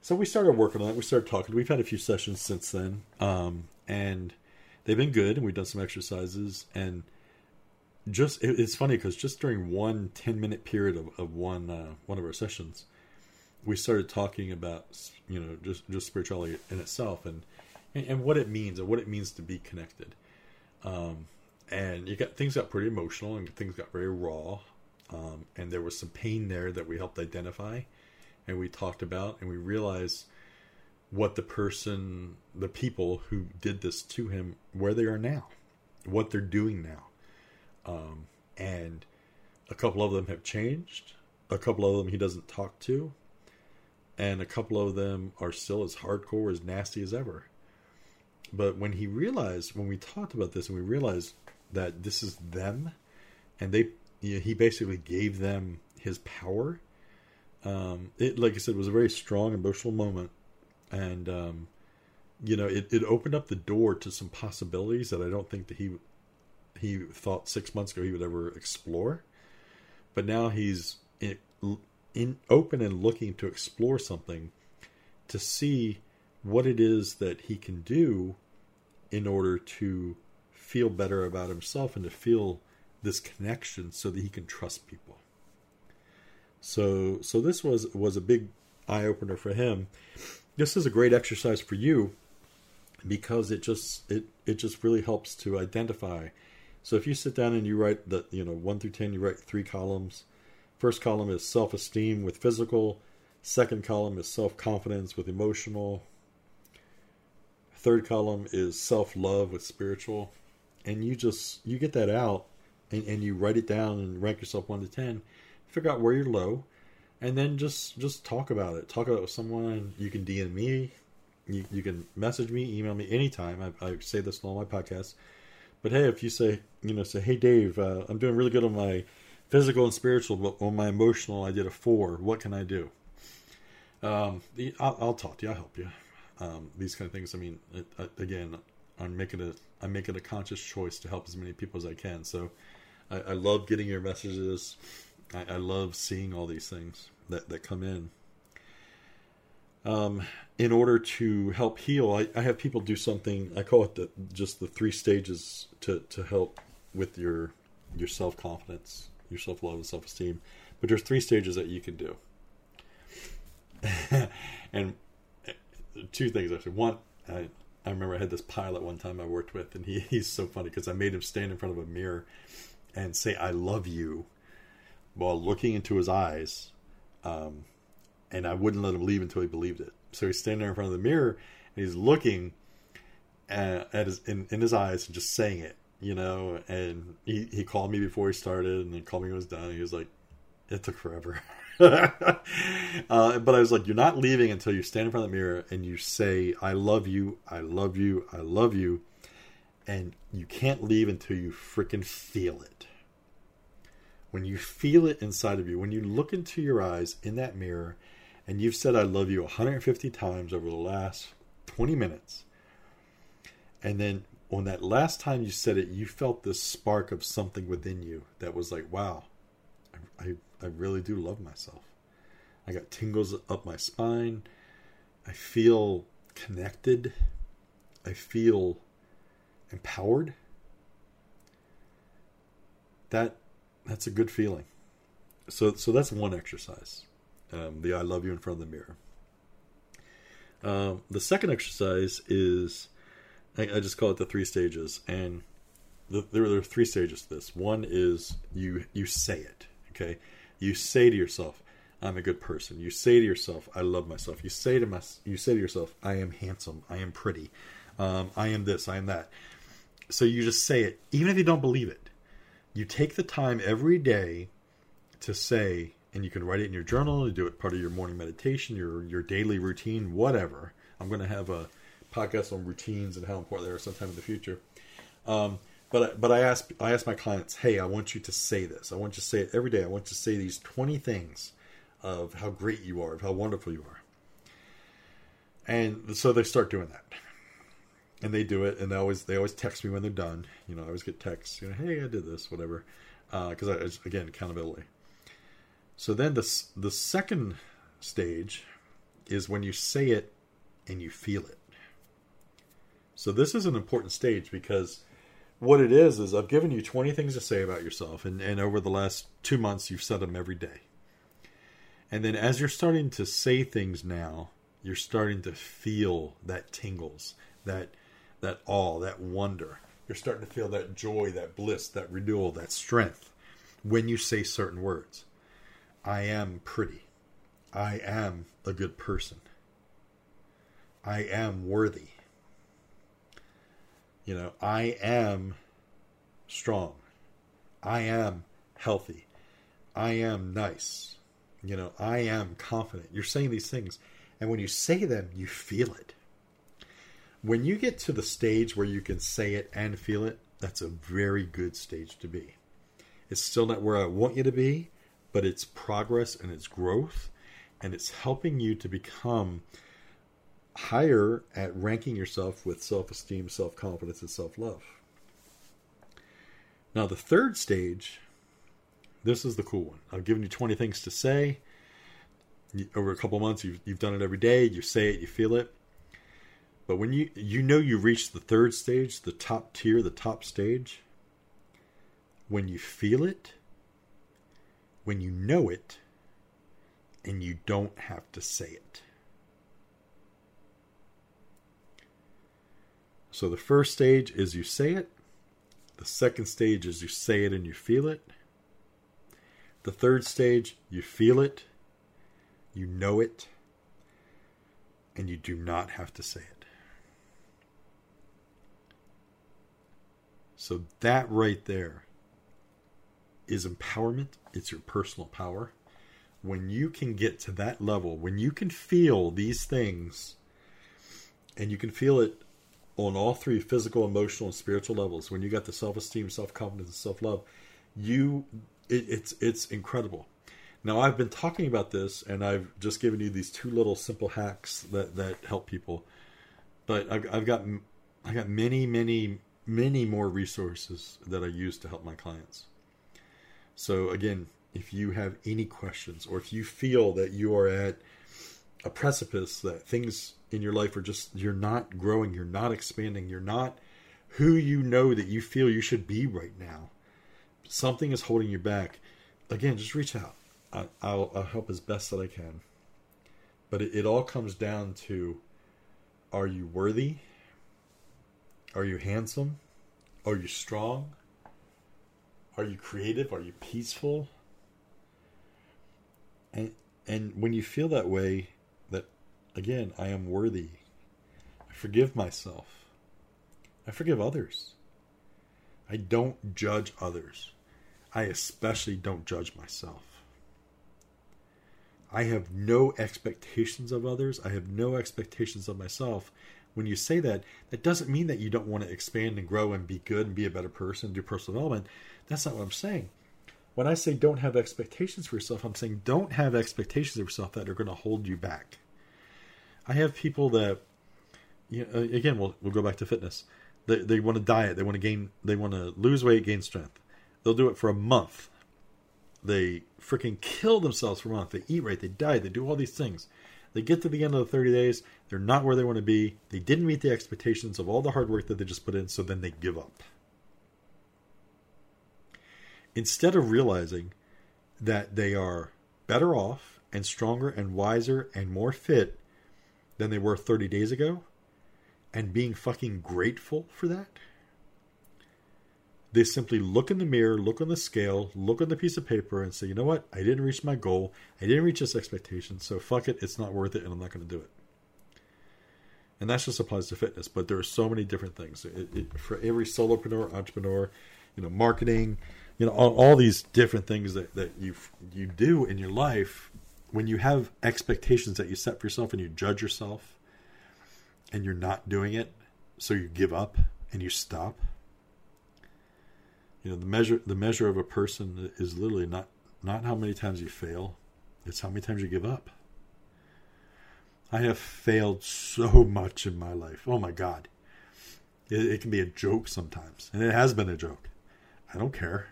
So we started working on it. We started talking. We've had a few sessions since then, um, and they've been good. And we've done some exercises. And just it, it's funny because just during one 10 minute period of, of one uh, one of our sessions, we started talking about you know just just spirituality in itself and and, and what it means and what it means to be connected. Um, and you got things got pretty emotional and things got very raw. Um, and there was some pain there that we helped identify and we talked about and we realized what the person the people who did this to him where they are now what they're doing now um, and a couple of them have changed a couple of them he doesn't talk to and a couple of them are still as hardcore as nasty as ever. But when he realized when we talked about this and we realized that this is them and they he basically gave them his power um, it like I said was a very strong emotional moment, and um, you know it, it opened up the door to some possibilities that I don't think that he he thought six months ago he would ever explore, but now he's in, in open and looking to explore something to see what it is that he can do in order to feel better about himself and to feel this connection so that he can trust people. So so this was was a big eye opener for him. This is a great exercise for you because it just it it just really helps to identify. So if you sit down and you write the you know 1 through 10 you write three columns. First column is self-esteem with physical, second column is self-confidence with emotional. Third column is self-love with spiritual. And you just you get that out and, and you write it down and rank yourself 1 to 10 figure out where you're low, and then just just talk about it. Talk about it with someone. You can DM me. You, you can message me, email me anytime. I, I say this on all my podcasts. But hey, if you say, you know, say, hey, Dave, uh, I'm doing really good on my physical and spiritual, but on my emotional, I did a four. What can I do? Um, I'll, I'll talk to you. I'll help you. Um, these kind of things. I mean, it, again, I'm making a I'm making a conscious choice to help as many people as I can. So, I, I love getting your messages. I, I love seeing all these things that, that come in. Um, in order to help heal, I, I, have people do something. I call it the, just the three stages to, to help with your your self confidence, your self love, and self esteem. But there's three stages that you can do. <laughs> and two things actually. One, I, I remember I had this pilot one time I worked with, and he, <laughs> he's so funny because I made him stand in front of a mirror and say "I love you" while looking into his eyes, um, and I wouldn't let him leave until he believed it. So he's standing there in front of the mirror and he's looking at, at his in, in his eyes and just saying it, you know. And he he called me before he started, and then called me when it was done. he was like, "It took forever." <laughs> uh, but I was like, "You're not leaving until you stand in front of the mirror and you say, I love you, I love you, I love you,' and you can't leave until you freaking feel it." when you feel it inside of you, when you look into your eyes in that mirror and you've said, I love you 150 times over the last 20 minutes, and then on that last time you said it, you felt this spark of something within you that was like, wow, I, I, I really do love myself. I got tingles up my spine. I feel connected. I feel empowered. That that's a good feeling. So so that's one exercise. Um, the I love you in front of the mirror. Um, the second exercise is I, I, just call it the three stages, and the, there, there are three stages to this. One is you you say it. Okay, you say to yourself, "I'm a good person." You say to yourself, "I love myself." You say to my, you say to yourself, "I am handsome. I am pretty. Um, I am this. I am that." So you just say it, even if you don't believe it you take the time every day to say, and you can write it in your journal, you do it part of your morning meditation, your your daily routine, whatever. I'm going to have a podcast on routines and how important they are sometime in the future. Um, but but I ask I ask my clients, hey, I want you to say this. I want you to say it every day. I want you to say these 20 things of how great you are, of how wonderful you are. And so they start doing that and they do it, and they always they always text me when they're done. You know, I always get texts, you know, hey, I did this, whatever, because uh, again accountability. So then the the second stage is when you say it and you feel it. So this is an important stage because what it is is I've given you 20 things to say about yourself and, and over the last two months you've said them every day. And then as you're starting to say things now, you're starting to feel that tingles, that that awe, that wonder. You're starting to feel that joy, that bliss, that renewal, that strength when you say certain words. I am pretty. I am a good person. I am worthy. You know, I am strong. I am healthy. I am nice. You know, I am confident. You're saying these things. And when you say them, you feel it. When you get to the stage where you can say it and feel it, that's a very good stage to be. It's still not where I want you to be, but it's progress and it's growth and it's helping you to become higher at ranking yourself with self esteem, self confidence, and self love. Now, the third stage, this is the cool one. I've given you 20 things to say. Over a couple months, you've, you've done it every day. You say it, you feel it. But when you you know you reach the third stage, the top tier, the top stage, when you feel it, when you know it, and you don't have to say it. So the first stage is you say it. The second stage is you say it and you feel it. The third stage, you feel it, you know it, and you do not have to say it. So that right there is empowerment. It's your personal power. When you can get to that level, when you can feel these things, and you can feel it on all three physical, emotional, and spiritual levels. When you got the self esteem, self confidence, and self love, you it, it's it's incredible. Now I've been talking about this, and I've just given you these two little simple hacks that that help people. But I've, I've got I got many many many more resources that I use to help my clients. So again, if you have any questions, or if you feel that you are at a precipice that things in your life are just you're not growing, you're not expanding, you're not who you know that you feel you should be right now. Something is holding you back. Again, just reach out. I, will I'll help as best that I can. But it, it all comes down to are you worthy? Are you handsome? Are you strong? Are you creative? Are you peaceful? And and when you feel that way, Again, I am worthy. I forgive myself. I forgive others. I don't judge others. I especially don't judge myself. I have no expectations of others. I have no expectations of myself. When you say that, that doesn't mean that you don't want to expand and grow and be good and be a better person, do personal development. That's not what I'm saying. When I say don't have expectations for yourself, I'm saying don't have expectations of yourself that are going to hold you back. I have people that, you know, again, we'll we'll go back to fitness. They they want to diet. They want to gain. They want to lose weight, gain strength. They'll do it for a month. They freaking kill themselves for a month. They eat right. They diet. They do all these things. They get to the end of the 30 days. They're not where they want to be. They didn't meet the expectations of all the hard work that they just put in. So then they give up. Instead of realizing that they are better off and stronger and wiser and more fit than they were 30 days ago and being fucking grateful for that. They simply look in the mirror, look on the scale, look on the piece of paper, and say, you know what? I didn't reach my goal. I didn't reach this expectation. So fuck it. It's not worth it, and I'm not going to do it. And that just applies to fitness, but there are so many different things. It, it, for every solopreneur, entrepreneur, you know, marketing, you know, all, all these different things that, that you you do in your life when you have expectations that you set for yourself and you judge yourself and you're not doing it, so you give up and you stop. You know, the measure the measure of a person is literally not not how many times you fail, it's how many times you give up. I have failed so much in my life. Oh my god. It, it can be a joke sometimes, and it has been a joke. I don't care.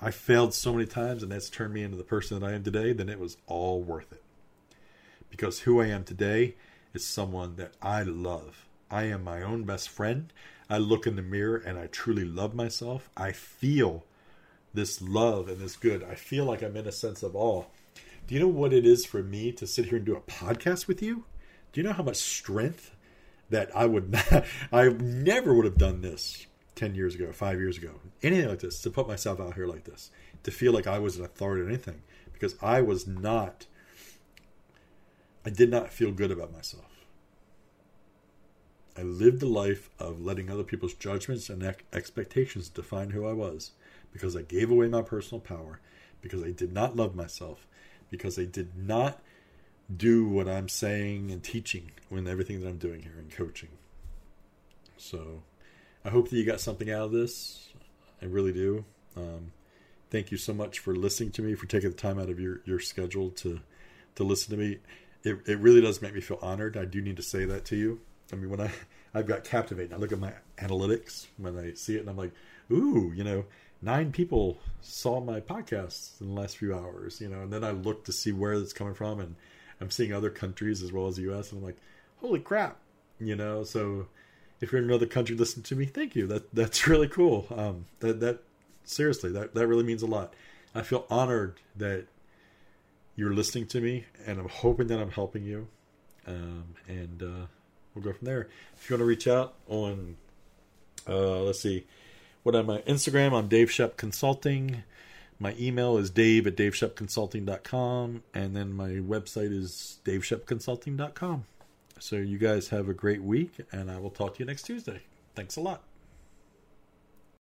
I failed so many times and that's turned me into the person that I am today, then it was all worth it. Because who I am today is someone that I love. I am my own best friend. I look in the mirror and I truly love myself. I feel this love and this good. I feel like I'm in a sense of awe. Do you know what it is for me to sit here and do a podcast with you? Do you know how much strength that I would not, <laughs> I never would have done this 10 years ago, five years ago, anything like this, to put myself out here like this, to feel like I was an authority or anything, because I was not, I did not feel good about myself. I lived the life of letting other people's judgments and expectations define who I was because I gave away my personal power, because I did not love myself, because I did not do what I'm saying and teaching when everything that I'm doing here and coaching. So I hope that you got something out of this. I really do. Um, thank you so much for listening to me, for taking the time out of your, your schedule to to listen to me. It, it really does make me feel honored. I do need to say that to you. I mean, when I I've got captivated. I look at my analytics when I see it, and I'm like, ooh, you know, nine people saw my podcast in the last few hours, you know, and then I look to see where it's coming from, and I'm seeing other countries as well as the U.S. and I'm like, holy crap, you know. So if you're in another country listening to me, thank you. That that's really cool. Um, that that seriously, that that really means a lot. I feel honored that you're listening to me, and I'm hoping that I'm helping you. Um, and uh, we'll go from there. If you want to reach out on, uh, let's see, what am I? Instagram, I'm Dave Shep Consulting. My email is dave at daveshepconsulting.com, and then my website is daveshepconsulting.com. So you guys have a great week, and I will talk to you next Tuesday. Thanks a lot.